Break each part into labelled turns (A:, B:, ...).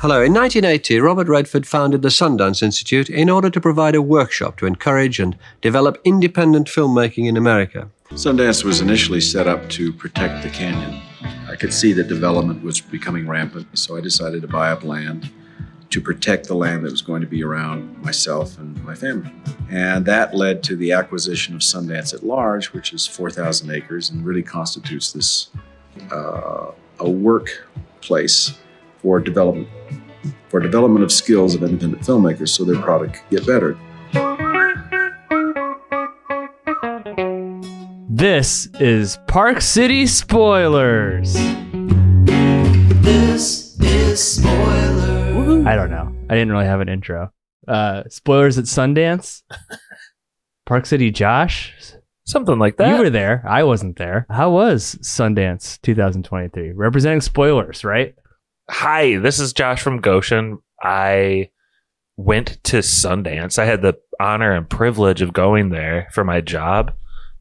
A: Hello. In 1980, Robert Redford founded the Sundance Institute in order to provide a workshop to encourage and develop independent filmmaking in America.
B: Sundance was initially set up to protect the canyon. I could see that development was becoming rampant, so I decided to buy up land to protect the land that was going to be around myself and my family. And that led to the acquisition of Sundance at large, which is 4,000 acres and really constitutes this uh, a workplace for development for development of skills of independent filmmakers so their product could get better.
C: This is Park City Spoilers.
D: This is spoiler.
C: I don't know. I didn't really have an intro. Uh, spoilers at Sundance. Park City Josh,
E: Something like that.
C: you were there. I wasn't there. How was Sundance 2023? Representing spoilers, right?
E: Hi, this is Josh from Goshen. I went to Sundance. I had the honor and privilege of going there for my job,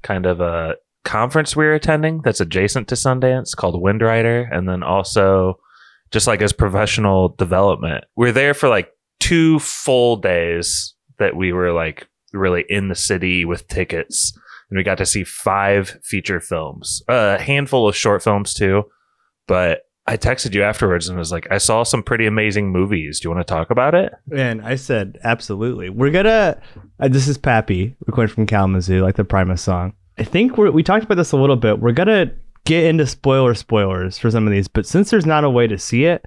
E: kind of a conference we were attending that's adjacent to Sundance called Windrider, and then also just like as professional development. We are there for like two full days that we were like really in the city with tickets. And we got to see five feature films, a handful of short films too. But I texted you afterwards and was like, I saw some pretty amazing movies. Do you want to talk about it?
C: And I said, absolutely. We're gonna. Uh, this is Pappy, recording from Kalamazoo, like the Primus song. I think we talked about this a little bit. We're gonna get into spoiler spoilers for some of these, but since there's not a way to see it,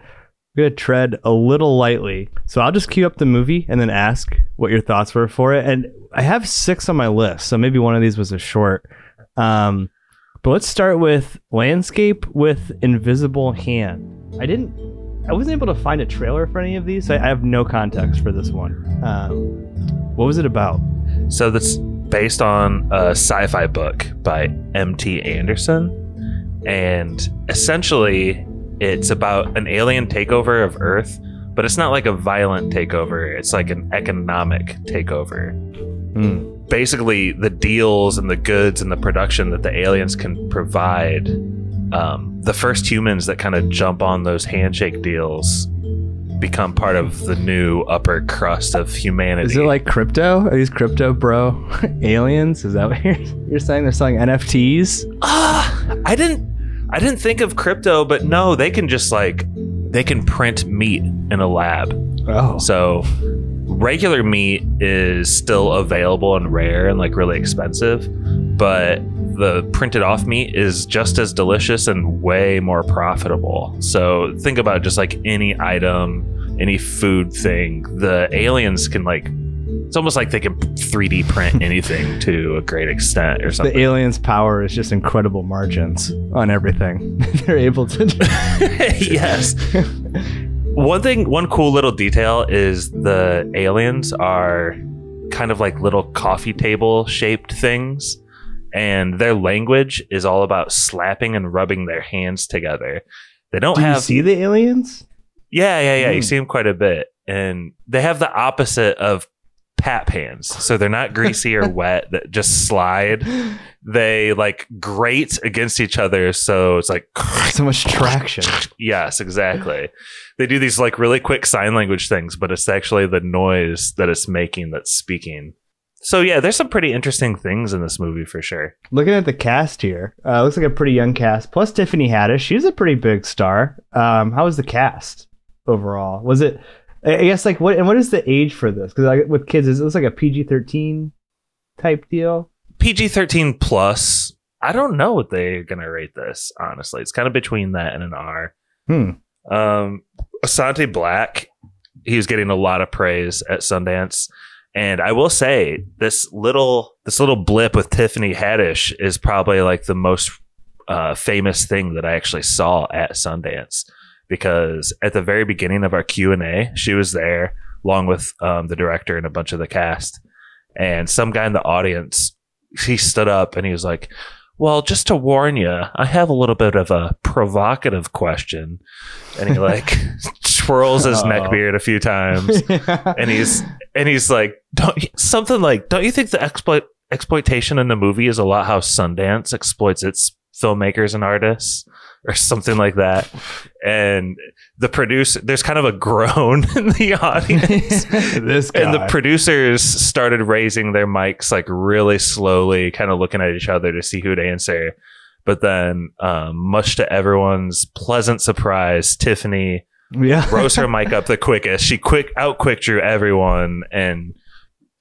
C: we're gonna tread a little lightly. So I'll just cue up the movie and then ask what your thoughts were for it. And I have six on my list, so maybe one of these was a short. Um, but let's start with landscape with invisible hand. I didn't. I wasn't able to find a trailer for any of these. So I I have no context for this one. Um, what was it about?
E: So that's based on a sci-fi book by M.T. Anderson, and essentially it's about an alien takeover of Earth, but it's not like a violent takeover. It's like an economic takeover.
C: Hmm.
E: Basically, the deals and the goods and the production that the aliens can provide. Um, the first humans that kind of jump on those handshake deals become part of the new upper crust of humanity.
C: Is it like crypto? Are these crypto bro aliens? Is that what you're, you're saying? They're selling NFTs?
E: Ah, I didn't I didn't think of crypto, but no, they can just like they can print meat in a lab.
C: Oh,
E: So regular meat is still available and rare and like really expensive, but the printed off meat is just as delicious and way more profitable. So think about just like any item, any food thing, the aliens can like it's almost like they can 3D print anything to a great extent or something.
C: the aliens' power is just incredible margins on everything. They're able to.
E: yes. One thing, one cool little detail is the aliens are kind of like little coffee table shaped things, and their language is all about slapping and rubbing their hands together. They don't
C: Do you
E: have,
C: see the aliens?
E: yeah, yeah, yeah. You
C: Hmm.
E: see them quite a bit, and they have the opposite of pap hands. So they're not greasy or wet that just slide. They like grate against each other, so it's like
C: So much traction.
E: Yes, exactly. They do these like really quick sign language things, but it's actually the noise that it's making that's speaking. So yeah, there's some pretty interesting things in this movie for sure.
C: Looking at the cast here, uh, looks like a pretty young cast. Plus Tiffany Haddish, she's a pretty big star. Um, how was the cast overall? Was it? I guess like what and what is the age for this? Because like, with kids, is it like a PG thirteen type deal?
E: PG-13 plus. I don't know what they're gonna rate this. Honestly, it's kind of between that and an R.
C: Hmm.
E: Um, Asante Blackk, he was getting a lot of praise at Sundance, and I will say this little this little blip with Tiffany Haddish is probably like the most uh, famous thing that I actually saw at Sundance because at the very beginning of our Q and A, she was there along with um, the director and a bunch of the cast, and some guy in the audience he stood up and he was like. Well, just to warn you, I have a little bit of a provocative question. And he like twirls his
C: Uh-oh.
E: neck beard a few times and he's and he's like don't something like don't you think the exploit exploitation in the movie is a lot how Sundance exploits its filmmakers and artists or something like that. And the producer, there's kind of a groan in the audience.
C: this guy.
E: and the producers started raising their mics like really slowly, kind of looking at each other to see who'd answer. But then, um, much to everyone's pleasant surprise, Tiffany
C: yeah.
E: rose her mic up the quickest. She quick out quick drew everyone and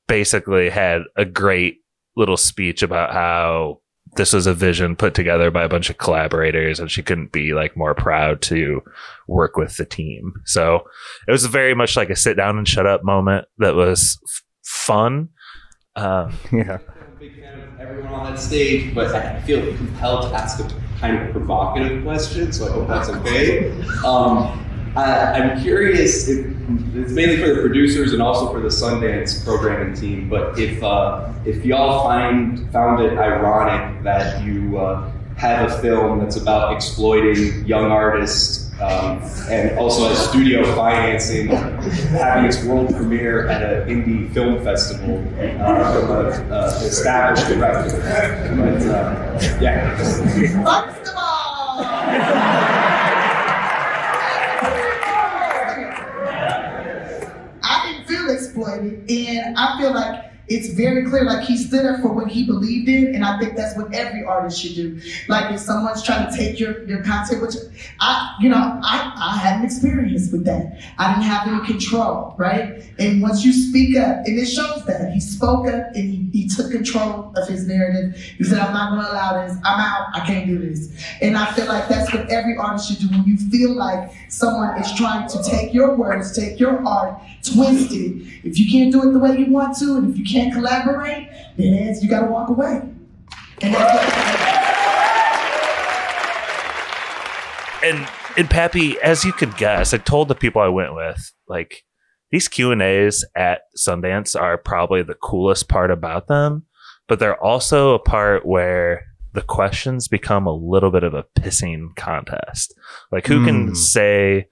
E: basically had a great little speech about how this was a vision put together by a bunch of collaborators and she couldn't be like more proud to work with the team. So it was very much like a sit down and shut up moment that was f- fun. Um,
C: yeah.
F: big fan of everyone on that stage, but I feel compelled to ask a kind of provocative question, so I hope that's okay. Um, I, I'm curious, if, it's mainly for the producers and also for the Sundance programming team, but if uh, if y'all find found it ironic that you uh, have a film that's about exploiting young artists um, and also has studio financing, having its world premiere at an indie film festival uh, from an uh, established director. But uh, yeah.
G: First of all, I didn't feel exploited, and I feel like it's very clear, like he stood up for what he believed in, and I think that's what every artist should do. Like if someone's trying to take your, your content, which I, you know, I, I had an experience with that. I didn't have any control, right? And once you speak up, and it shows that he spoke up and he, he took control of his narrative. He said, I'm not gonna allow this, I'm out, I can't do this. And I feel like that's what every artist should do when you feel like someone is trying to take your words, take your art, twist it. If you can't do it the way you want to, and if you can't collaborate, then it's- you gotta walk away. And that's what
E: and and Pappy, as you could guess, I told the people I went with, like these Q and A's at Sundance are probably the coolest part about them, but they're also a part where the questions become a little bit of a pissing contest. Like who can
C: Hmm.
E: say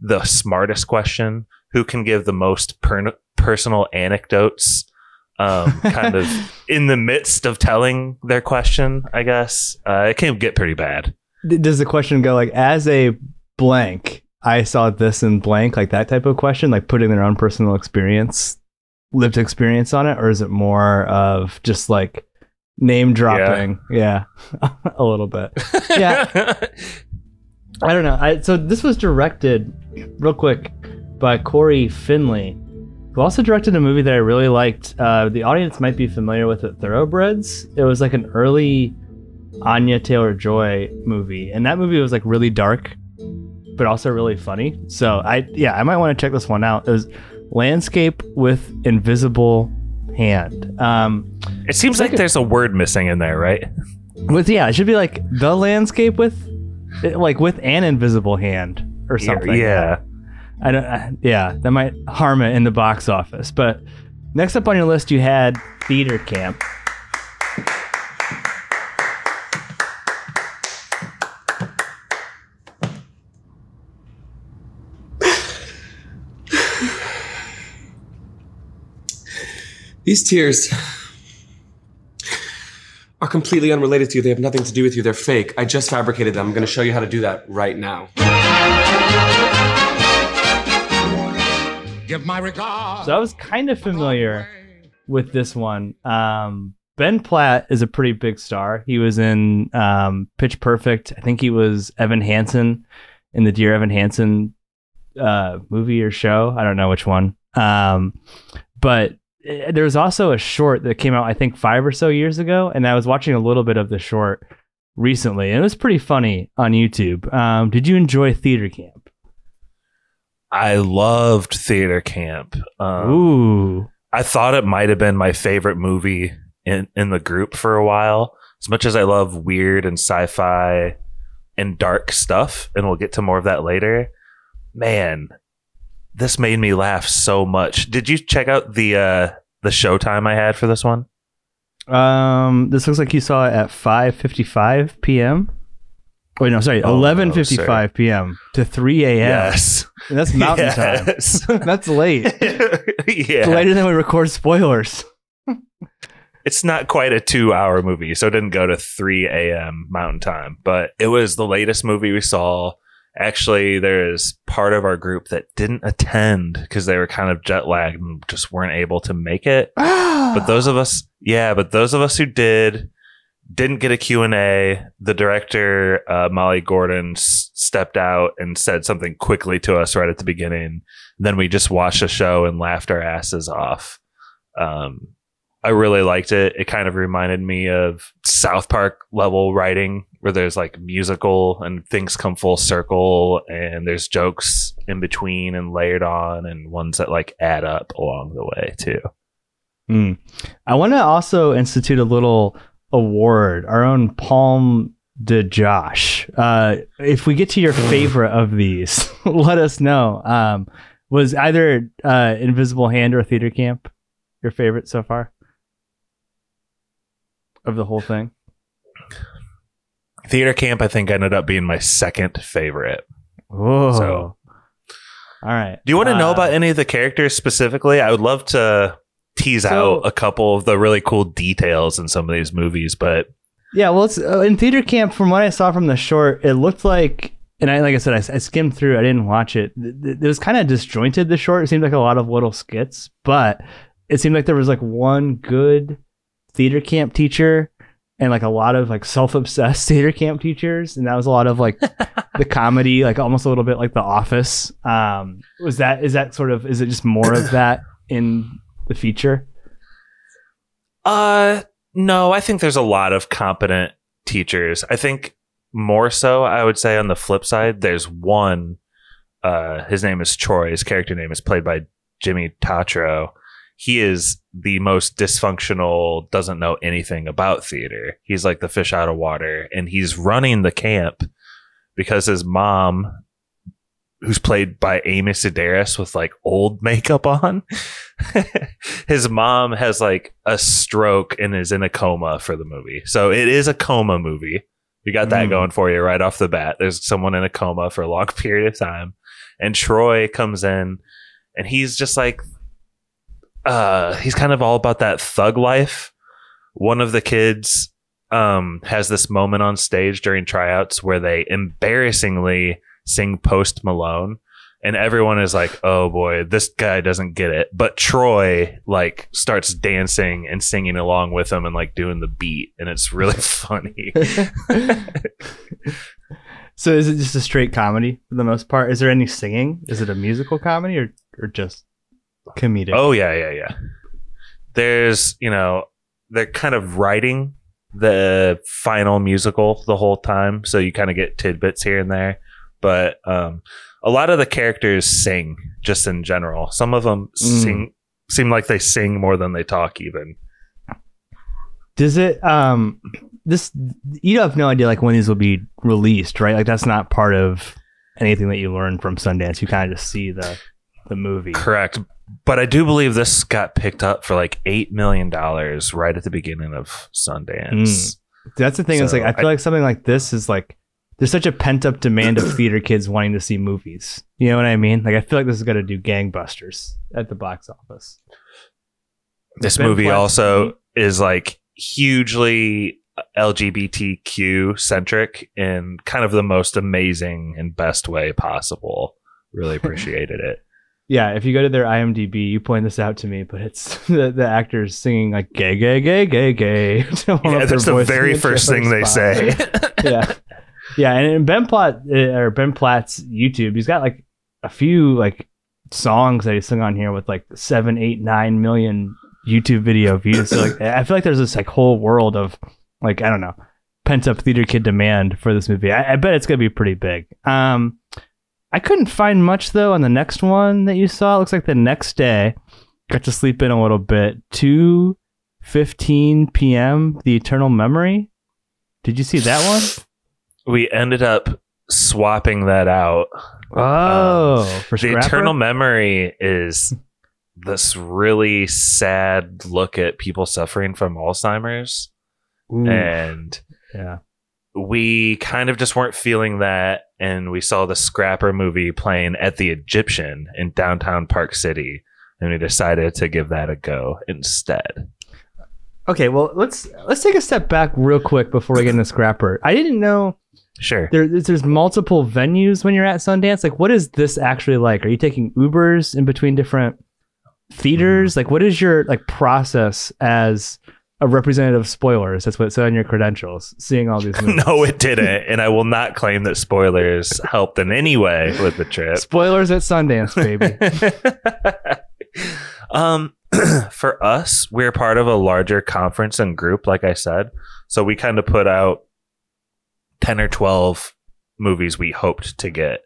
E: the smartest question, who can give the most per- personal anecdotes, um, kind of in the midst of telling their question. I guess uh, it can get pretty bad.
C: Does the question go like as a blank? I saw this in blank, like that type of question, like putting their own personal experience, lived experience on it, or is it more of just like name dropping? Yeah, a little bit. Yeah. I don't know. I, so this was directed, real quick, by Cory Finley, who also directed a movie that I really liked. Uh, the audience might be familiar with it, Thoroughbreds. It was like an early Anya Taylor Joy movie, and that movie was like really dark, but also really funny. So I, yeah, I might want to check this one out. It was Landscape with Invisible Hand. Um,
E: It seems like there's a word missing in there, right?
C: with yeah, it should be like the landscape with, like with an invisible hand or something.
E: Yeah.
C: I don't. Yeah, that might harm it in the box office. But next up on your list, you had Theater Camp.
H: These tears are completely unrelated to you. They have nothing to do with you. They're fake. I just fabricated them. I'm going to show you how to do that right now.
I: Give my regards.
C: So I was kind of familiar with this one. Um, ben Platt is a pretty big star. He was in um, Pitch Perfect. I think he was Evan Hansen in the Dear Evan Hansen uh, movie or show. I don't know which one. Um, but eh, there was also a short that came out, I think, five or so years ago, and I was watching a little bit of the short recently, and it was pretty funny on YouTube. Um, did you enjoy Theater Camp?
E: I loved Theater Camp. Um,
C: Ooh,
E: I thought it might have been my favorite movie in, in the group for a while. As much as I love weird and sci fi and dark stuff, and we'll get to more of that later, man, this made me laugh so much. Did you check out the uh, the showtime I had for this one?
C: Um, this looks like you saw it at 5:55 p.m. Wait, no, sorry,
E: Oh,
C: 11:55
E: sir.
C: p.m. to 3 a.m.
E: Yes.
C: That's mountain time.
E: Yes.
C: That's late. It's later than we record spoilers.
E: it's not quite a two hour movie, so it didn't go to 3 a.m. Mountain Time, but it was the latest movie we saw. Actually, there's part of our group that didn't attend because they were kind of jet lagged and just weren't able to make it. but those of us, yeah, but those of us who did didn't get a Q&A. The director, uh, Molly Gordon, s- stepped out and said something quickly to us right at the beginning. Then we just watched the show and laughed our asses off. Um, I really liked it. It kind of reminded me of South Park level writing, where there's like musical and things come full circle, and there's jokes in between and layered on, and ones that like add up along the way too.
C: Hmm. I want to also institute a little award, our own Palm de Josh. Uh, if we get to your favorite of these, let us know. Um, was either uh, Invisible Hand or Theater Camp your favorite so far of the whole thing?
E: Theater Camp, I think, ended up being my second favorite.
C: Whoa.
E: So-
C: all right.
E: Do you want to know
C: Uh,
E: about any of the characters specifically? I would love to tease
C: So-
E: out a couple of the really cool details in some of these movies, but
C: Yeah, well, it's uh, in theater camp. From what I saw from the short, it looked like, and I like I said, I, I skimmed through. I didn't watch it. Th- It was kind of disjointed. The short. It seemed like a lot of little skits, but it seemed like there was like one good theater camp teacher and like a lot of like self-obsessed theater camp teachers, and that was a lot of like the comedy, like almost a little bit like The Office. Um, was that is that sort of is it just more of that in the feature?
E: uh no, I think there's a lot of competent teachers. I think more so, I would say on the flip side, there's one uh his name is Troy. His character name is played by Jimmy Tatro. He is the most dysfunctional, doesn't know anything about theater. He's like the fish out of water, and he's running the camp because his mom, who's played by Amy Sedaris with like old makeup on, his mom has like a stroke and is in a coma for the movie. So it is a coma movie. You got that
C: Mm.
E: going for you right off the bat. There's someone in a coma for a long period of time. And Troy comes in and he's just like uh he's kind of all about that thug life. One of the kids um has this moment on stage during tryouts where they embarrassingly sing Post Malone and everyone is like, "Oh boy, this guy doesn't get it." But Troy like starts dancing and singing along with him and like doing the beat and it's really funny.
C: so is it just a straight comedy for the most part? Is there any singing? Is it a musical comedy or or just comedic?
E: Oh yeah, yeah, yeah. There's, you know, they're kind of writing the final musical the whole time, so you kind of get tidbits here and there. But um, a lot of the characters sing just in general. Some of them
C: Mm.
E: sing seem like they sing more than they talk even.
C: Does it um this you have no idea like when these will be released, right? Like that's not part of anything that you learn from Sundance. You kind of just see the the movie.
E: Correct. But I do believe this got picked up for like eight million dollars right at the beginning of Sundance.
C: That's the thing.
E: So
C: like I feel like something like this is like there's such a pent up demand of theater kids wanting to see movies. You know what I mean? Like I feel like this is gonna do gangbusters at the box office.
E: This
C: Ben
E: movie also
C: movie.
E: is like hugely LGBTQ centric in kind of the most amazing and best way possible. Really appreciated it.
C: Yeah, if you go to their IMDb, you point this out to me, but it's the, the actors singing like gay, gay, gay, gay, gay.
E: Yeah, that's the very first thing they
C: spot.
E: say.
C: yeah, yeah, and, Ben Platt uh, or Ben Platt's YouTube, he's got like a few like songs that he sung on here with like seven, eight, nine million YouTube video views. So like, I feel like there's this like whole world of like I don't know pent up theater kid demand for this movie. I, I bet it's gonna be pretty big. Um, I couldn't find much though on the next one that you saw. It looks like the next day. Got to sleep in a little bit. Two fifteen p.m. The Eternal Memory. Did you see that one?
E: We ended up swapping that out.
C: Oh, um, for
E: the eternal memory is this really sad look at people suffering from Alzheimer's.
C: Ooh,
E: And
C: yeah.
E: we kind of just weren't feeling that. And we saw the Scrapper movie playing at the Egyptian in downtown Park City. And we decided to give that a go instead.
C: Okay, well let's let's take a step back real quick before we get into Scrapper. I didn't know
E: Sure.
C: there, there's multiple venues when you're at Sundance. Like, what is this actually like? Are you taking Ubers in between different theaters? Like, what is your like process as a representative of spoilers? That's what it said on your credentials. Seeing all these movies.
E: no, it didn't, and I will not claim that spoilers helped in any way with the trip.
C: spoilers at Sundance, baby.
E: um, for us, we're part of a larger conference and group, like I said. So we kind of put out 10 or 12 movies we hoped to get.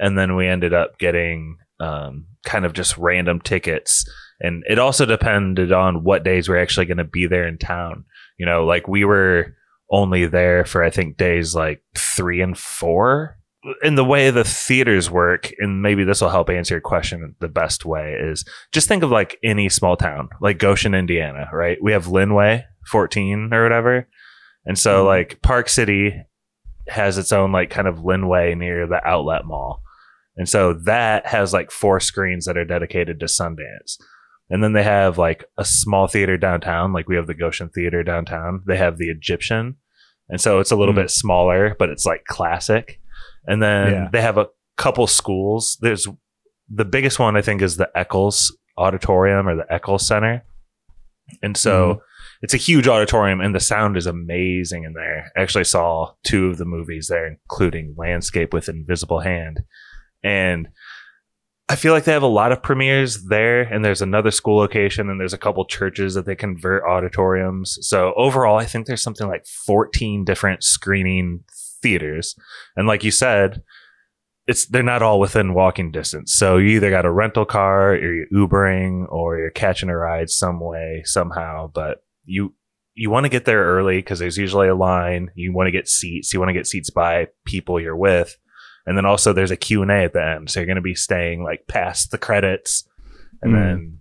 E: And then we ended up getting um, kind of just random tickets. And it also depended on what days we're actually going to be there in town. You know, like we were only there for, I think, days like three and four in the way the theaters work, and maybe this will help answer your question the best way is just think of like any small town, like Goshen, Indiana, right? We have Linway 14 or whatever. And so like Park City has its own like kind of Linway near the outlet mall. And so that has like four screens that are dedicated to Sundance. And then they have like a small theater downtown, like we have the Goshen Theater downtown. They have the Egyptian. And so it's a little
C: Mm.
E: bit smaller, but it's like classic. And then
C: Yeah.
E: they have a couple schools. There's the biggest one I think is the Eccles Auditorium or the Eccles Center. And so it's a huge auditorium and the sound is amazing in there. I actually saw two of the movies there, including Landscape with Invisible Hand. And I feel like they have a lot of premieres there, and there's another school location, and there's a couple churches that they convert auditoriums. So overall, I think there's something like 14 different screening theaters. And like you said, it's they're not all within walking distance. So you either got a rental car, or you're Ubering, or you're catching a ride some way somehow. But you you want to get there early because there's usually a line. You want to get seats. You want to get seats by people you're with, and then also there's a Q and A at the end. So you're going to be staying like past the credits, and
C: Mm.
E: then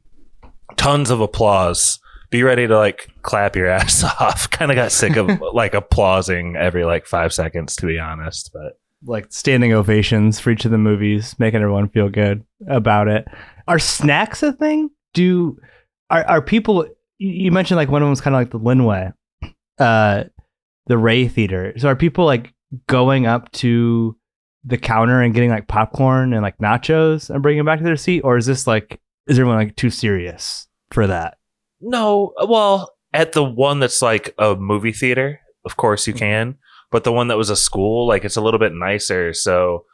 E: tons of applause. Be ready to like clap your ass off. kind of got sick of like applauding every like five seconds, to be honest. But
C: like standing ovations for each of the movies, making everyone feel good about it. Are snacks a thing? Do are are people? You mentioned like one of them was kind of like the Linway, uh, the Ray Theater. So are people like going up to the counter and getting like popcorn and like nachos and bringing it back to their seat, or is this like is everyone like too serious for that?
E: No, well, at the one that's like a movie theater, of course you can. But the one that was a school, like it's a little bit nicer. So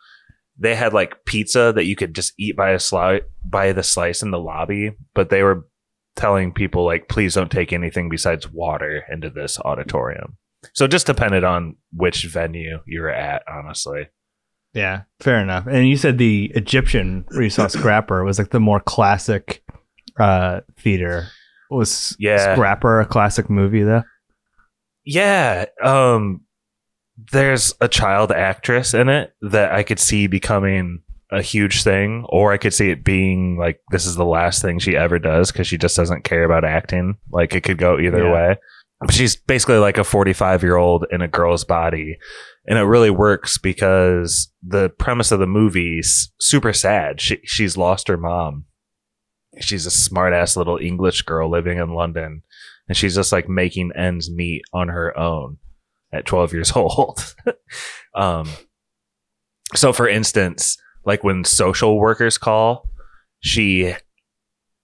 E: they had like pizza that you could just eat by a slice by the slice in the lobby. But they were telling people like, please don't take anything besides water into this auditorium. So it just depended on which venue you were at, honestly.
C: Yeah, fair enough. And you said the Egyptian where you saw Scrapper was like the more classic uh theater. Was
E: Yeah.
C: Scrapper a classic movie though?
E: Yeah. Um there's a child actress in it that I could see becoming a huge thing, or I could see it being like this is the last thing she ever does because she just doesn't care about acting. Like it could go either
C: Yeah.
E: way. But she's basically like a 45 year old in a girl's body. And it really works because the premise of the movie's super sad. She, she's lost her mom. She's a smart ass little English girl living in London. And she's just like making ends meet on her own at 12 years old. um, so, for instance, like when social workers call, she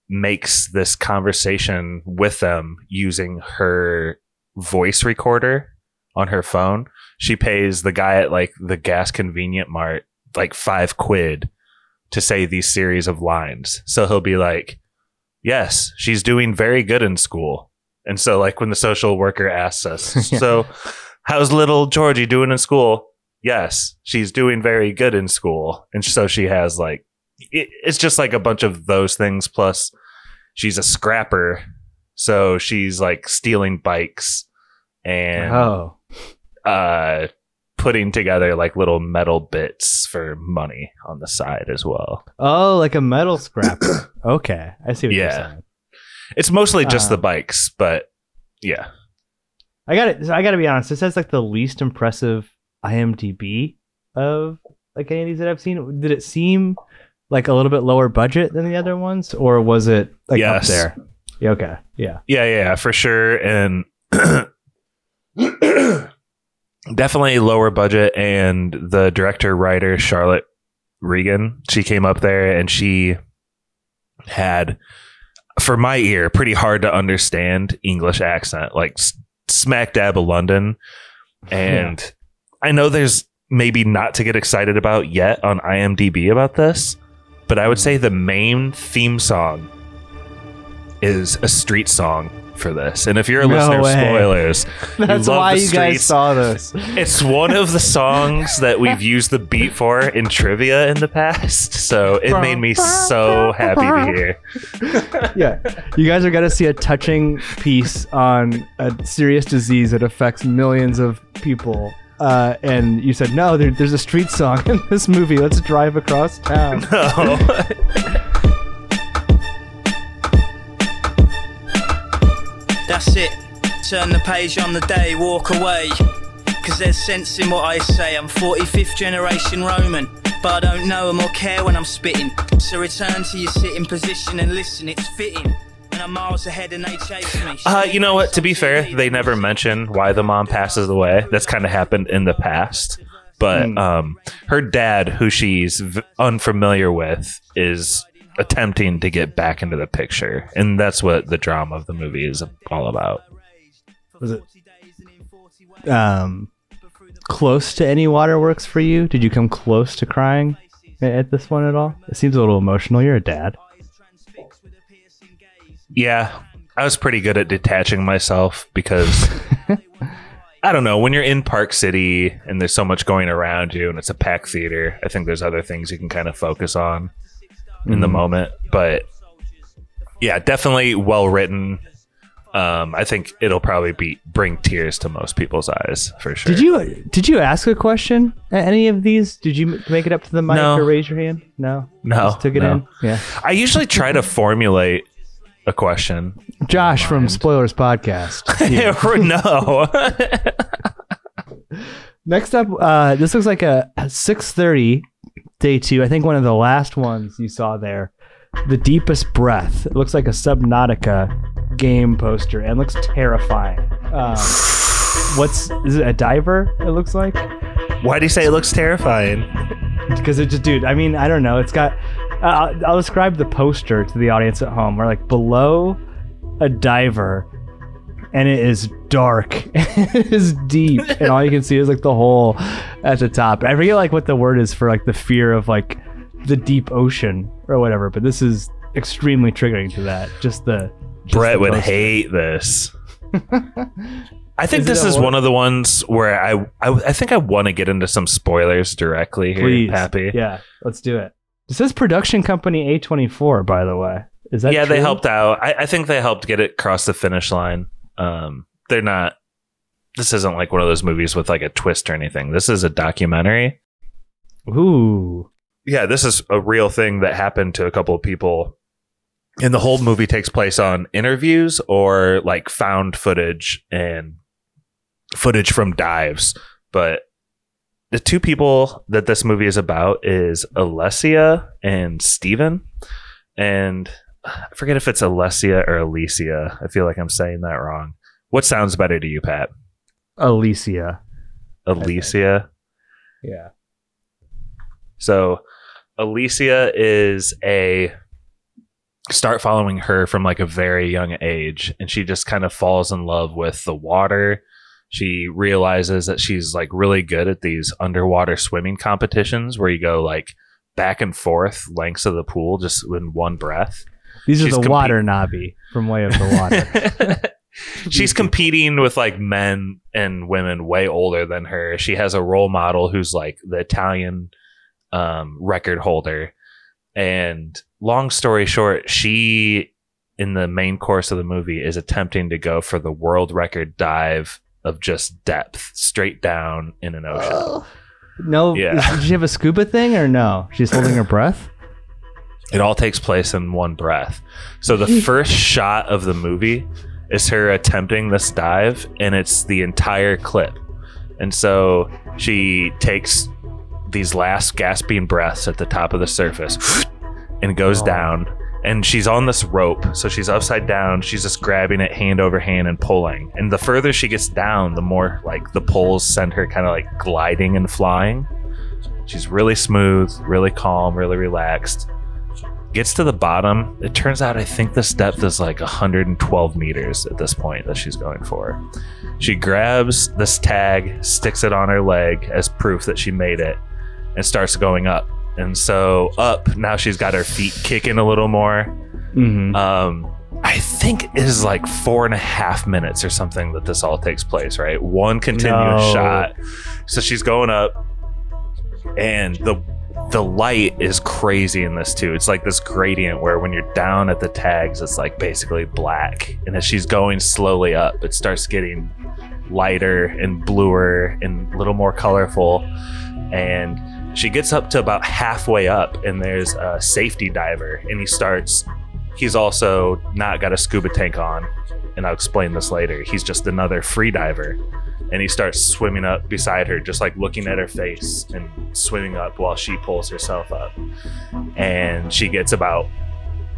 E: makes this conversation with them using her voice recorder on her phone. She pays the guy at like the gas convenient mart like five quid to say these series of lines. So he'll be like, Yes, she's doing very good in school. And so, like, when the social worker asks us. So, how's little Georgie doing in school? Yes, she's doing very good in school. And so she has like, it, it's just like a bunch of those things. Plus, she's a scrapper. So she's like stealing bikes and
C: Oh.
E: uh, putting together like little metal bits for money on the side as well.
C: Oh, like a metal scrapper. okay. I see what you're
E: Yeah.
C: saying.
E: It's mostly just
C: Uh,
E: the bikes, but yeah.
C: I got it. I got to be honest. This has like the least impressive IMDb of like any of these that I've seen. Did it seem like a little bit lower budget than the other ones, or was it like
E: Yes.
C: up there? Yeah, okay. Yeah.
E: Yeah, yeah, yeah, for sure. And definitely lower budget. And the director writer, Charlotte Regan, she came up there and she had, for my ear, pretty hard to understand English accent, like s- smack dab of London. And I know there's maybe not to get excited about yet on IMDb about this, but I would say the main theme song is a street song for this. And if you're a
C: No
E: listener,
C: way.
E: spoilers.
C: That's
E: love
C: why you guys saw this.
E: It's one of the songs that we've used the beat for in trivia in the past. So it made me so happy to hear.
C: yeah. You guys are going to see a touching piece on a serious disease that affects millions of people. Uh, and you said, no, there, there's a street song in this movie. Let's drive across town.
E: No.
I: That's it. Turn the page on the day, walk away. Cause there's sense in what I say. I'm 45th generation Roman, but I don't know 'em or care when I'm spitting. So return to your sitting position and listen, it's fitting. And I'm miles ahead and they chase me.
E: Uh, you know what? To be fair, they never mention why the mom passes away. That's kind of happened in the past. But um, her dad, who she's v- unfamiliar with, is attempting to get back into the picture, and that's what the drama of the movie is all about.
C: Was it um, close to any waterworks for you? Did you come close to crying at this one at all? It seems a little emotional. You're a dad.
E: Yeah, I was pretty good at detaching myself because I don't know when you're in Park City and there's so much going around you and it's a packed theater. I think there's other things you can kind of focus on in the moment. But yeah, definitely well written. Um, I think it'll probably be bring tears to most people's eyes for sure.
C: Did you did you ask a question at any of these? Did you make it up to the mic
E: No.
C: or raise your hand? No.
E: No,
C: Just took it
E: no.
C: in. Yeah.
E: I usually try to formulate a question.
C: Josh from Spoilers Podcast.
E: No.
C: Next up, uh, this looks like a 6:30 day two. I think one of the last ones you saw there. The deepest breath. It looks like a Subnautica game poster and looks terrifying. Um, what's is it a diver? It looks like
E: Why do you say it looks terrifying?
C: because it just, dude. I mean, I don't know. It's got. Uh, I'll- I'll describe the poster to the audience at home. We're like below a diver, and it is dark. it is deep, and all you can see is like the hole at the top. I forget like what the word is for like the fear of like the deep ocean or whatever. But this is extremely triggering to that. Just the just
E: Brett
C: the
E: would
C: poster.
E: hate this. I think
C: Is
E: this is
C: what?
E: one of the ones where I I, I think I want to get into some spoilers directly here,
C: Please,
E: Happy.
C: Yeah, let's do it. It is production company A24, by the way. Is that
E: yeah, they helped out. I, I think they helped get it across the finish line. Um, they're not. This isn't like one of those movies with like a twist or anything. This is a documentary.
C: Ooh.
E: Yeah, this is a real thing that happened to a couple of people. And the whole movie takes place on interviews or like found footage and footage from dives. But the two people that this movie is about is Alessia and Steven. And I forget if it's Alessia or Alicia. I feel like I'm saying that wrong. What sounds better to you, Pat?
C: Alicia.
E: Alicia.
C: Yeah.
E: So Alicia is a start following her from like a very young age and she just kind of falls in love with the water. She realizes that she's like really good at these underwater swimming competitions where you go like back and forth lengths of the pool just in one breath.
C: These are the water Na'vi from Way of the Water.
E: She's competing with like men and women way older than her. She has a role model who's like the Italian um, record holder. And long story short, she, in the main course of the movie, is attempting to go for the world record dive of just depth, straight down in an ocean.
C: no,
E: Yeah.
C: is- did she have a scuba thing or no? She's holding her breath.
E: It all takes place in one breath. So the first shot of the movie is her attempting this dive, and it's the entire clip. And so she takes these last gasping breaths at the top of the surface and goes
C: Oh.
E: down. And she's on this rope. So she's upside down. She's just grabbing it hand over hand and pulling. And the further she gets down, the more like the pulls send her kind of like gliding and flying. She's really smooth, really calm, really relaxed. Gets to the bottom. It turns out I think this depth is like 112 meters at this point that she's going for. She grabs this tag, sticks it on her leg as proof that she made it, and starts going up. And so up, now she's got her feet kicking a little more.
C: Mm-hmm.
E: Um, I think it is like four and a half minutes or something that this all takes place, right? One continuous
C: No.
E: shot. So she's going up, and the the light is crazy in this too. It's like this gradient where when you're down at the tags, it's like basically black, and as she's going slowly up, it starts getting lighter and bluer and a little more colorful, and she gets up to about halfway up, and there's a safety diver, and he starts. He's also not got a scuba tank on, and I'll explain this later. He's just another free diver, and he starts swimming up beside her, just like looking at her face and swimming up while she pulls herself up. And she gets about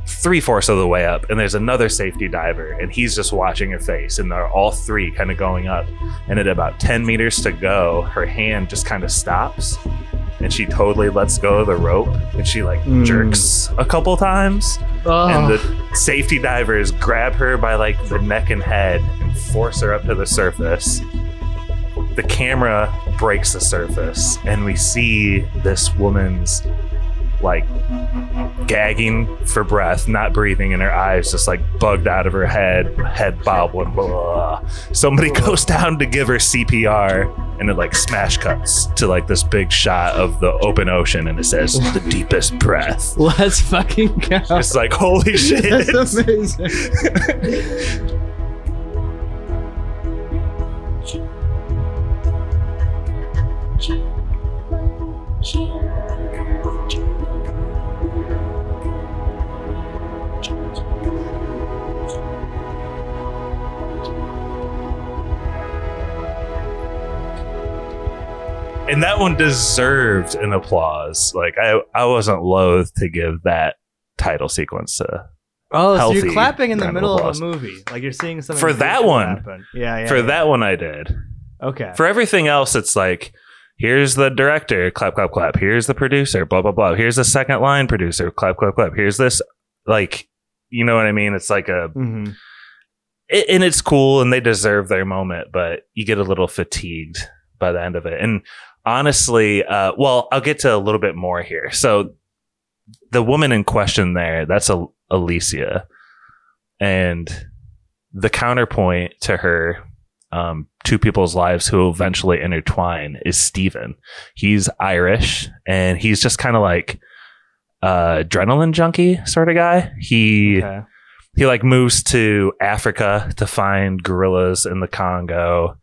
E: three fourths of the way up, and there's another safety diver, and he's just watching her face, and they're all three kind of going up. And at about 10 meters to go, her hand just kind of stops, and she totally lets go of the rope, and she like
C: Mm.
E: jerks a couple times. And the safety divers grab her by like the neck and head and force her up to the surface. The camera breaks the surface, and we see this woman's like gagging for breath, not breathing, and her eyes just like bugged out of her head, head bobbling. Blah. Somebody goes down to give her CPR, and it like smash cuts to like this big shot of the open ocean, and it says the deepest breath.
C: Let's fucking go.
E: It's like holy shit.
C: That's amazing.
E: and that one deserved an applause. Like I, I wasn't loath to give that title sequence to
C: Oh, so you're clapping in the middle of
E: applause.
C: a movie, like you're seeing something
E: For that one.
C: happen. Yeah, yeah.
E: for
C: yeah.
E: that one. I did.
C: Okay.
E: For everything else, it's like here's the director, clap, clap, clap. Here's the producer, blah blah blah. Here's the second line producer, clap, clap, clap. Here's this, like, you know what I mean? It's like a,
C: hmm
E: it, and it's cool, and they deserve their moment, but you get a little fatigued by the end of it. And honestly, uh, well, I'll get to a little bit more here. So the woman in question there, that's a, Alicia, and the counterpoint to her um, two people's lives who eventually intertwine is Steven. He's Irish and he's just kind of like uh adrenaline junkie sort of guy. He
C: Okay.
E: he like moves to Africa to find gorillas in the Congo.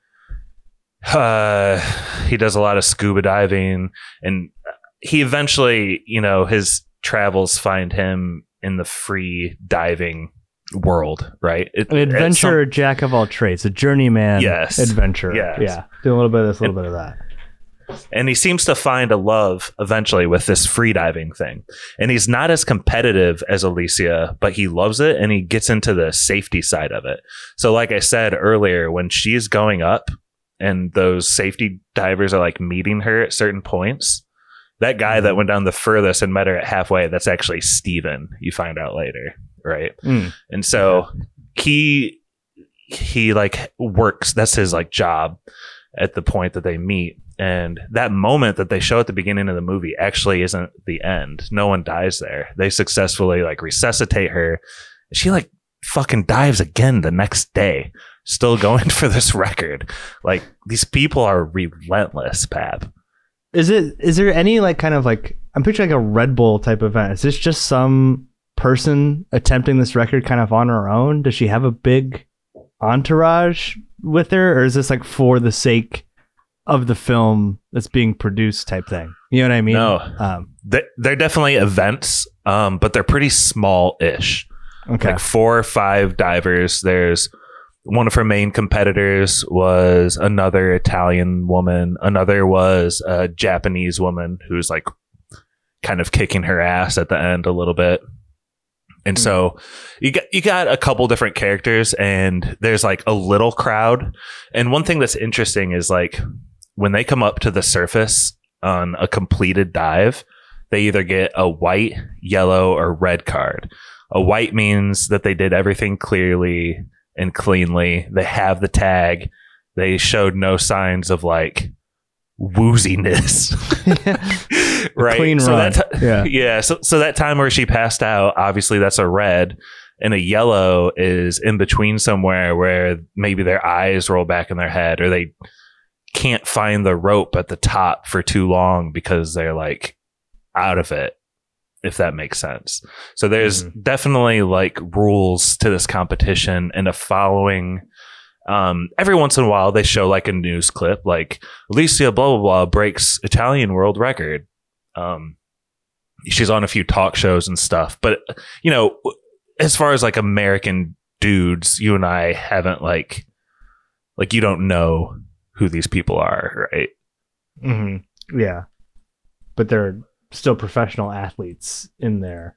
E: Uh, he does a lot of scuba diving, and he eventually, you know, his travels find him in the free diving world, right? It-
C: An
E: at some-
C: jack of all trades, a journeyman.
E: Yes.
C: Adventurer.
E: Yes.
C: Yeah. Do a little bit of this, a little bit of that.
E: and he seems to find a love eventually with this free diving thing. And he's not as competitive as Alicia, but he loves it and he gets into the safety side of it. So, like I said earlier, when she's going up and those safety divers are like meeting her at certain points, that guy that went down the furthest and met her at halfway, that's actually Steven, you find out later, right?
C: Mm.
E: And so he he like works that's his like job at the point that they meet. And that moment that they show at the beginning of the movie actually isn't the end. No one dies there. They successfully like resuscitate her. She like fucking dives again the next day still going for this record like these people are relentless pap
C: Is it? Is there any like kind of like I'm picturing like a Red Bull type event? Is this just some person attempting this record kind of on her own? Does she have a big entourage with her, or is this like for the sake of the film that's being produced type thing? You know what I mean?
E: No.
C: Um,
E: They- they're definitely events um, but they're pretty small-ish
C: okay.
E: like four or five divers. There's one of her main competitors was another Italian woman. Another was a Japanese woman who's like kind of kicking her ass at the end a little bit. And so hmm. you got you got a couple different characters and there's like a little crowd. And one thing that's interesting is like when they come up to the surface on a completed dive, they either get a white, yellow, or red card. A white means that they did everything clearly and cleanly. They have the tag. They showed no signs of like wooziness. right.
C: clean
E: so
C: run.
E: That ti-
C: Yeah.
E: yeah. So, so that time where she passed out, obviously that's a red. And a yellow is in between somewhere where maybe their eyes roll back in their head or they can't find the rope at the top for too long because they're like out of it, if that makes sense. So there's definitely like rules to this competition and a following. Um, every once in a while, they show like a news clip, like Alicia blah blah blah breaks Italian world record. Um, she's on a few talk shows and stuff, but you know, as far as like American dudes, you and I haven't like, like you don't know who these people are, right?
C: Mm-hmm. Yeah. But they're still professional athletes in their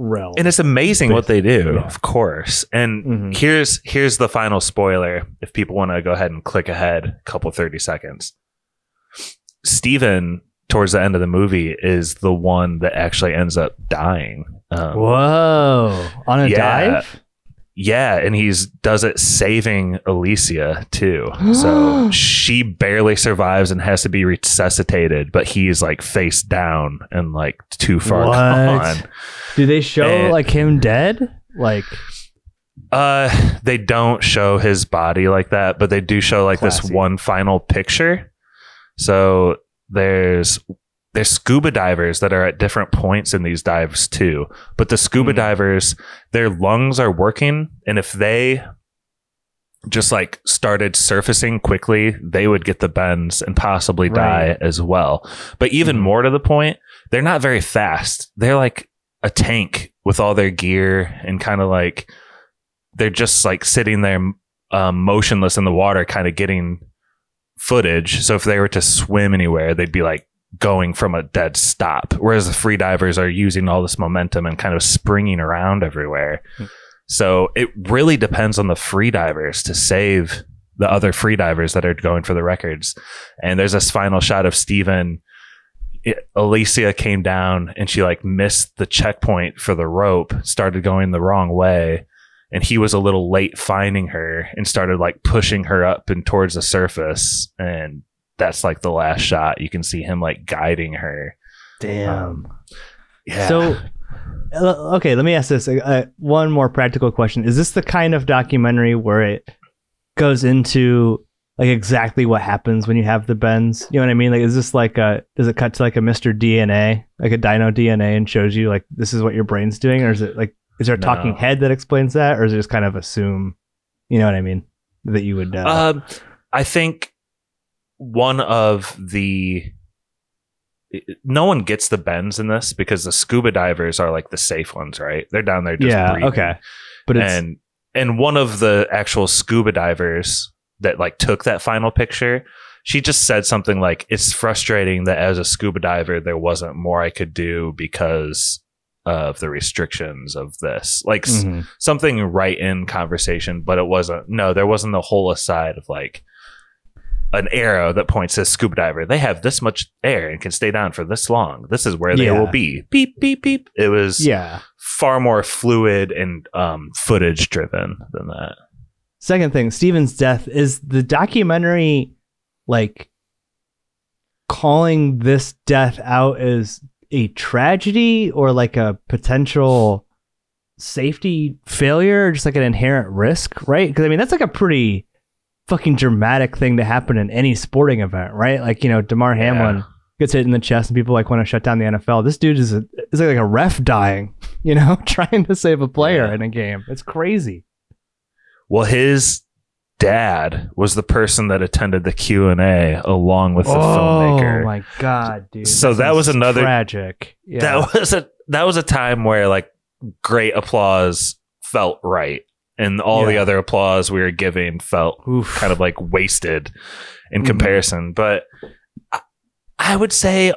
C: realm.
E: and it's amazing what they do
C: Yeah.
E: of course and
C: Mhm.
E: here's here's the final spoiler if people want to go ahead and click ahead a couple 30 seconds steven towards the end of the movie is the one that actually ends up dying um,
C: Whoa. On a
E: Yeah.
C: dive?
E: Yeah and he's does it saving alicia too so she barely survives and has to be resuscitated but he's like face down and like too far
C: What?
E: gone
C: Do they show
E: Eh.
C: like him dead? Like
E: Uh, they don't show his body like that, but they do show like this
C: Classy.
E: one final picture. So there's there's scuba divers that are at different points in these dives too. But the scuba
C: Mhm.
E: divers, their lungs are working, and if they just like started surfacing quickly, they would get the bends and possibly die
C: Right.
E: as well. But even
C: Mhm.
E: more to the point, they're not very fast. They're like a tank with all their gear and kind of like they're just like sitting there um, motionless in the water, kind of getting footage. So if they were to swim anywhere, they'd be like going from a dead stop. Whereas the free divers are using all this momentum and kind of springing around everywhere. Hmm. So it really depends on the free divers to save the other free divers that are going for the records. And there's this final shot of Steven. It- Alicia came down and she like missed the checkpoint for the rope, started going the wrong way. And he was a little late finding her and started like pushing her up and towards the surface. And that's like the last shot. You can see him like guiding her.
C: damn.
E: Yeah.
C: So, uh, okay, let me ask this. Uh, one more practical question: Is this the kind of documentary where it goes into like exactly what happens when you have the bends? You know what I mean? Like, is this like a? Does it cut to like a Mister DNA, like a Dino DNA, and shows you like this is what your brain's doing, or is it like is there a talking head that explains that, or is it just kind of assume? You know what I mean? That you would. Uh,
E: Um, I think one of the no one gets the bends in this because the scuba divers are like the safe ones, right? They're down there just
C: yeah.
E: breathing.
C: Okay. But it's
E: and and one of the actual scuba divers that like took that final picture, she just said something like, "It's frustrating that as a scuba diver, there wasn't more I could do because." Of the restrictions of this, like s-
C: Mhm.
E: something right in conversation, but it wasn't. No, there wasn't the whole aside of like an arrow that points to scuba diver. They have this much air and can stay down for this long. This is where they
C: Yeah.
E: will be. Beep beep beep. It was
C: yeah.
E: far more fluid and um, footage driven than that.
C: Second thing, Steven's death is the documentary like calling this death out as a tragedy or like a potential safety failure just like an inherent risk, right? Because I mean, that's like a pretty fucking dramatic thing to happen in any sporting event, right? Like, you know, Damar
E: Yeah.
C: Hamlin gets hit in the chest and people like want to shut down the NFL. This dude is, a, is like a ref dying, you know, trying to save a player
E: Yeah.
C: in a game. It's crazy.
E: Well, his dad was the person that attended the Q and A along with the filmmaker.
C: Oh my god, dude!
E: So
C: This
E: that was another-
C: tragic. Yeah.
E: That was a that was a time where like great applause felt right, and all the other applause we were giving felt
C: Oof.
E: kind of like wasted in
C: Mhm.
E: comparison. But I, I would say,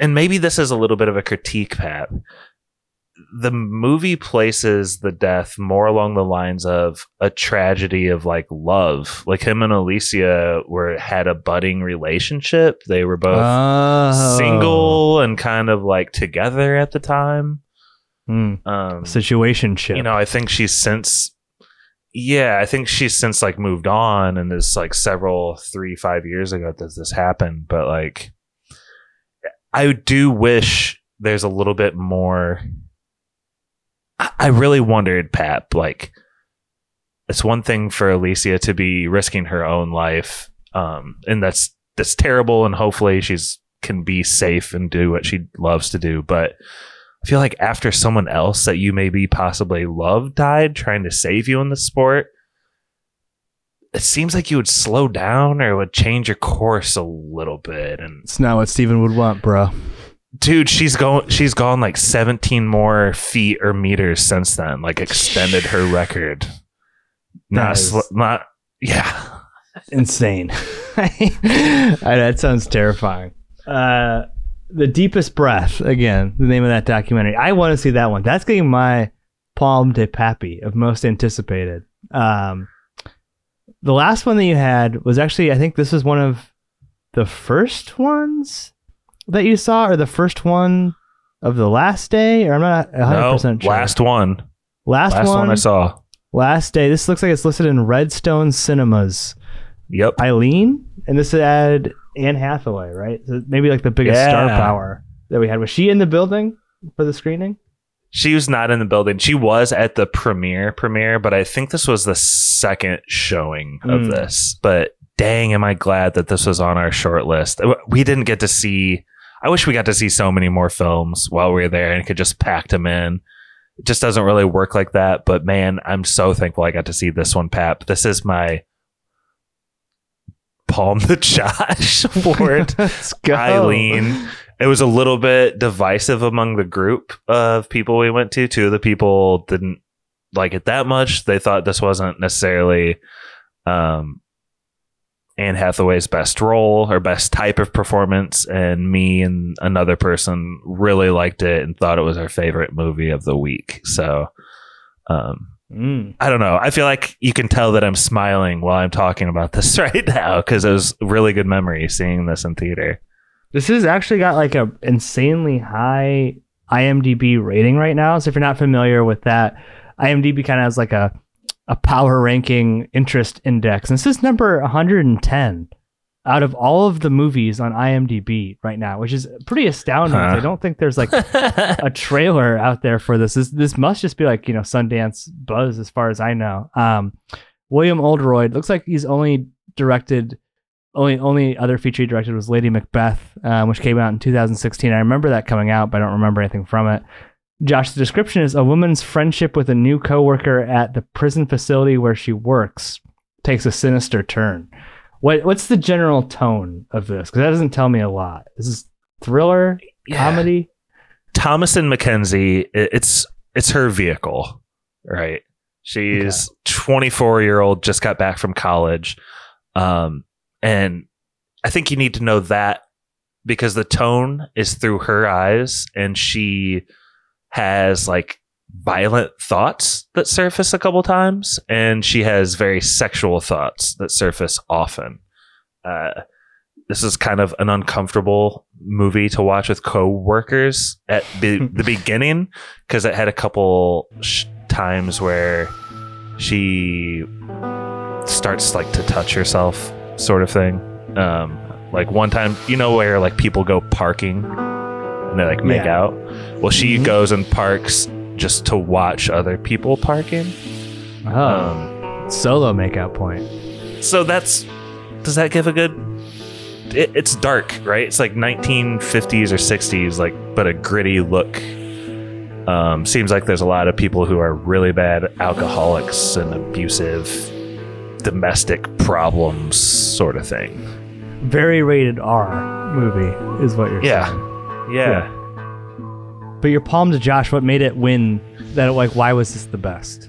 E: and maybe this is a little bit of a critique, Pat. the movie places the death more along the lines of a tragedy of like love. Like him and Alicia were had a budding relationship. They were both
C: Oh.
E: single and kind of like together at the time.
C: Hmm.
E: Um,
C: situation ship.
E: you know, I think she's since, yeah, I think she's since like moved on, and it's like several three five years ago that this happened. But like, I do wish there's a little bit more. I- I really wondered, Pap, like, it's one thing for Alicia to be risking her own life, um, and that's that's terrible, and hopefully she's can be safe and do what she loves to do, but. I feel like after someone else that you maybe possibly love died trying to save you in the sport, it seems like you would slow down or would change your course a little bit. And
C: it's not what Steven would want, bro.
E: dude, she's going she's gone like 17 more feet or meters since then, like extended her record. Not sl- not yeah.
C: Insane. That sounds terrifying. Uh, the deepest breath again. The name of that documentary. I want to see that one. That's getting my palm de pappy of most anticipated. Um, the last one that you had was actually, I think this was one of the first ones that you saw, or the first one of the last day, or I'm not 100
E: No,
C: percent sure.
E: last one.
C: last,
E: Last
C: one,
E: one I saw.
C: Last day. This looks like it's listed in Redstone Cinemas.
E: Yep.
C: Eileen, and this had Anne Hathaway, right? So maybe like the biggest star power that we had. Was she in the building for the screening?
E: She was not in the building. She was at the premiere premiere, but I think this was the second showing of
C: Mm.
E: this. But dang, am I glad that this was on our short list. We didn't get to see I wish we got to see so many more films while we were there and could just pack them in. It just doesn't really work like that, but man, I'm so thankful I got to see this one, Pap. This is my Palm the Josh.
C: Let's.
E: Eileen. It was a little bit divisive among the group of people we went to. Two of the people didn't like it that much. They thought this wasn't necessarily um, Anne Hathaway's best role or best type of performance. And me and another person really liked it and thought it was our favorite movie of the week. So, um,
C: Mm.
E: I don't know. I feel like you can tell that I'm smiling while I'm talking about this right now because it was really good memory seeing this in theater.
C: This has actually got like a insanely high IMDb rating right now. So if you're not familiar with that, IMDb kind of has like a a power ranking interest index. And this is number 110 out of all of the movies on IMDb right now, which is pretty astounding.
E: Huh.
C: I don't think there's like a trailer out there for this. This this must just be like you know Sundance buzz as far as I know. Um, William Oldroyd looks like he's only directed. Only only other feature he directed was Lady Macbeth, um, which came out in 2016. I remember that coming out, but I don't remember anything from it. Josh, the description is a woman's friendship with a new coworker at the prison facility where she works takes a sinister turn. What what's the general tone of this? Because that doesn't tell me a lot. Is this thriller,
E: Yeah.
C: comedy?
E: Thomasin McKenzie, it's it's her vehicle, right? She's 24 year old, just got back from college, um, and I think you need to know that because the tone is through her eyes, and she has like violent thoughts that surface a couple times, and she has very sexual thoughts that surface often. Uh, this is kind of an uncomfortable movie to watch with co-workers at be- the beginning because it had a couple sh- times where she starts like to touch herself sort of thing um like one time you know where like people go parking and they like make
C: Yeah.
E: out well she
C: Mhm.
E: goes and parks just to watch other people parking
C: Oh,
E: um
C: solo makeout point.
E: so that's does that give a good it, it's dark right? It's like 1950s or 60s like but a gritty look. Um, seems like there's a lot of people who are really bad alcoholics and abusive domestic problems sort of thing.
C: Very rated R movie is what you're
E: Yeah.
C: saying.
E: yeah
C: But your palm to Josh, what made it win? That like, why was this the best?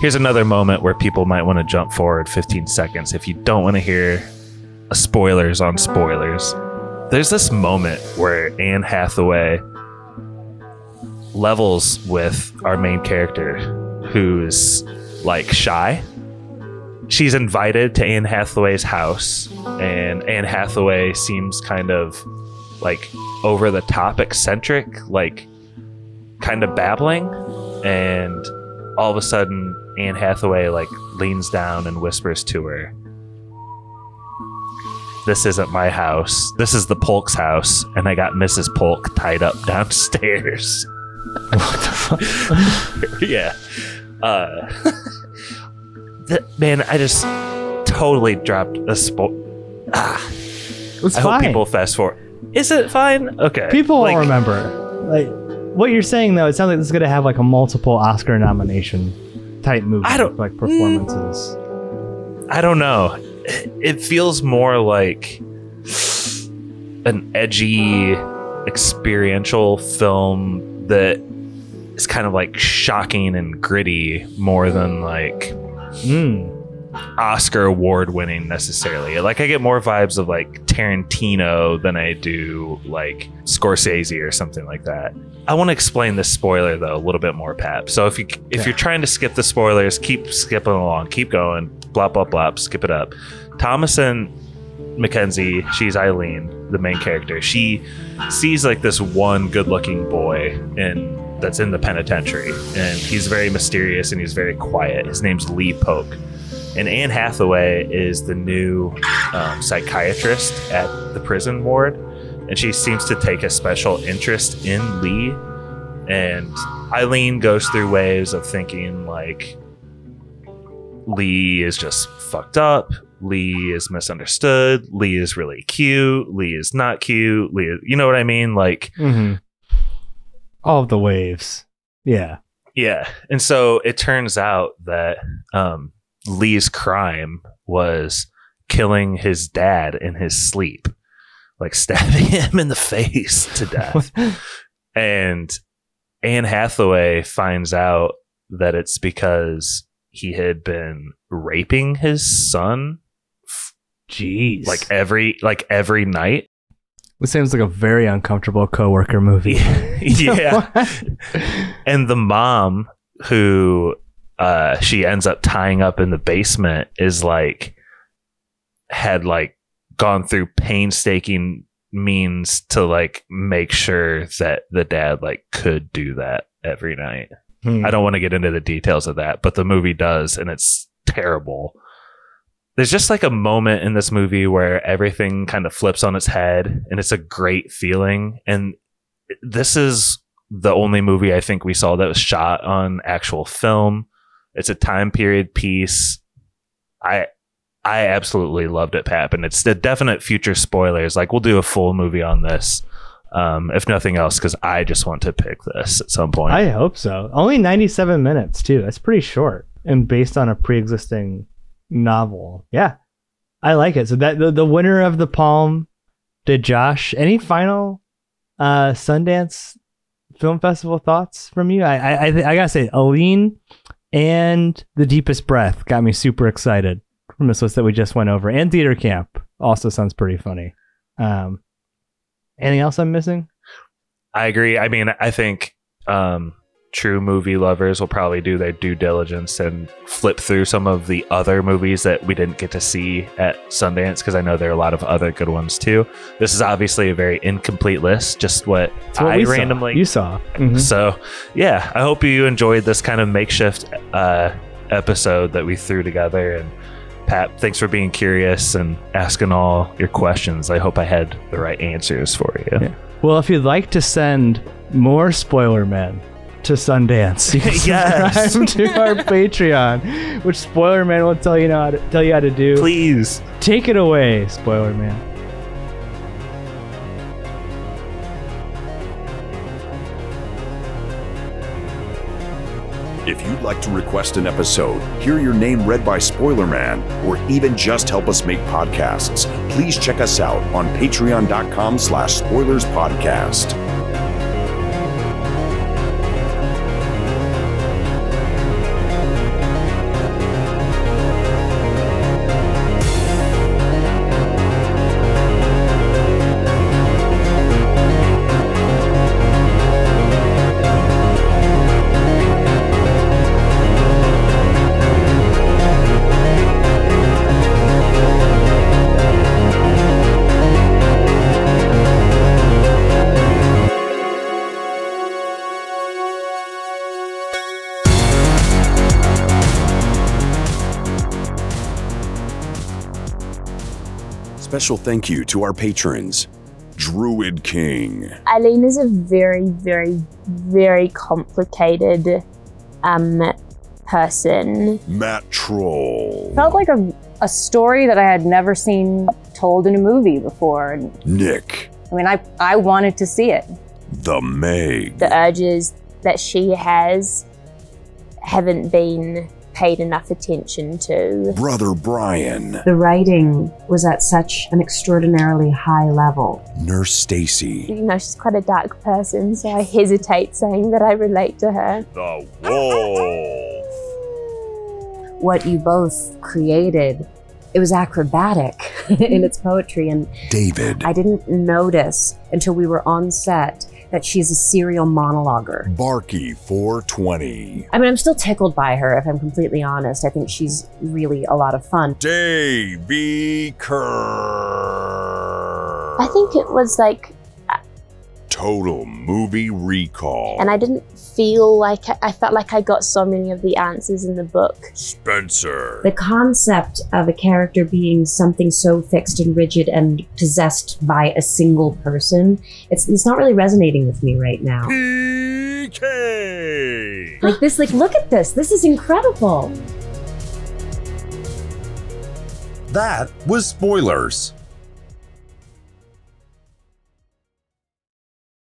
E: Here's another moment where people might want to jump forward 15 seconds if you don't want to hear spoilers on spoilers. There's this moment where Anne Hathaway levels with our main character who's like shy. She's invited to Anne Hathaway's house, and Anne Hathaway seems kind of like over the top eccentric, like kind of babbling. And all of a sudden, Anne Hathaway like leans down and whispers to her, This isn't my house. This is the Polk's house, and I got Mrs. Polk tied up downstairs. yeah. Uh, man, I just totally dropped a spo. Ah,
C: It's
E: I
C: fine.
E: hope people fast forward. Is it fine? Okay.
C: People
E: Like,
C: will remember. Like what you're saying though, it sounds like this is gonna have like a multiple Oscar nomination type movie.
E: I don't-
C: like performances.
E: I don't know. It feels more like an edgy, experiential film that is kind of like shocking and gritty more than like
C: Mm.
E: Oscar award winning necessarily. Like I get more vibes of like Tarantino than I do like Scorsese or something like that. I want to explain this spoiler though a little bit more, Pap. So if you if
C: Yeah.
E: you're trying to skip the spoilers, keep skipping along, keep going, blah blah blah, skip it up. Thomasin McKenzie, she's Eileen, the main character. She sees like this one good-looking boy in that's in the penitentiary, and he's very mysterious and he's very quiet. His name's Lee Polk, and Anne Hathaway is the new um, psychiatrist at the prison ward, and she seems to take a special interest in Lee. And Eileen goes through waves of thinking like Lee is just fucked up. Lee is misunderstood. Lee is really cute. Lee is not cute. Lee, is, you know what I mean? Like,
C: hmm All the waves. Yeah.
E: yeah. And so it turns out that um, Lee's crime was killing his dad in his sleep, like stabbing him in the face to death. and Anne Hathaway finds out that it's because he had been raping his son
C: Jeez.
E: like every like every night.
C: this seems like a very uncomfortable coworker movie.
E: yeah. And the mom who uh she ends up tying up in the basement is like had like gone through painstaking means to like make sure that the dad like could do that every night.
C: Hmm.
E: I don't want to get into the details of that, but the movie does and it's terrible. There's just like a moment in this movie where everything kind of flips on its head and it's a great feeling and this is the only movie I think we saw that was shot on actual film. It's a time period piece. I I absolutely loved it, Pap, and it's the definite future spoilers. Like we'll do a full movie on this, um, if nothing else, because I just want to pick this at some point.
C: I hope so. Only 97 minutes, too. That's pretty short and based on a pre existing novel. Yeah. I like it. So that the, the winner of the Palm did Josh. Any final uh Sundance Film Festival thoughts from you? I I I, th- I gotta say, Eileen and The Deepest Breath got me super excited from this list that we just went over. And Theater Camp also sounds pretty funny. Um, anything else I'm missing?
E: I agree. I mean, I think um, true movie lovers will probably do their due diligence and flip through some of the other movies that we didn't get to see at Sundance because I know there are a lot of other good ones too. This is obviously a very incomplete list, just what,
C: what
E: I
C: we saw.
E: randomly
C: you saw. Mhm.
E: So, yeah, I hope you enjoyed this kind of makeshift uh, episode that we threw together. And Pat, thanks for being curious and asking all your questions. I hope I had the right answers for you.
C: Yeah. Well, if you'd like to send more spoiler men to Sundance, you can
E: Yes.
C: subscribe to our Patreon, which Spoiler Man will tell you know how to, tell you how to do.
E: Please.
C: Take it away, Spoiler Man.
J: If you'd like to request an episode, hear your name read by Spoiler Man, or even just help us make podcasts, please check us out on patreon.com slash spoilers podcast. Special thank you to our patrons Druid King,
K: Eileen is a very, very, very complicated um, person.
J: Matt Troll,
L: Felt like a, a story that I had never seen told in a movie before.
J: Nick,
L: I mean, I, I wanted to see it.
J: The Meg,
K: The urges that she has haven't been paid enough attention to.
J: Brother Brian,
M: The writing was at such an extraordinarily high level.
J: Nurse Stacy,
K: You know, she's quite a dark person, so I hesitate saying that I relate to her.
J: The Wolf,
M: What you both created, it was acrobatic in its poetry, and
J: David,
M: I didn't notice until we were on set that she's a serial monologuer.
J: Barky 420,
M: I mean, I'm still tickled by her, if I'm completely honest. I think she's really a lot of fun.
J: Davy Kerr,
K: I think it was like,
J: Total Movie Recall,
K: and I didn't feel like I, I felt like I got so many of the answers in the book.
J: Spencer,
M: The concept of a character being something so fixed and rigid and possessed by a single person, it's, it's not really resonating with me right now.
J: PK.
M: Like this, like, look at this. This is incredible.
N: That was spoilers.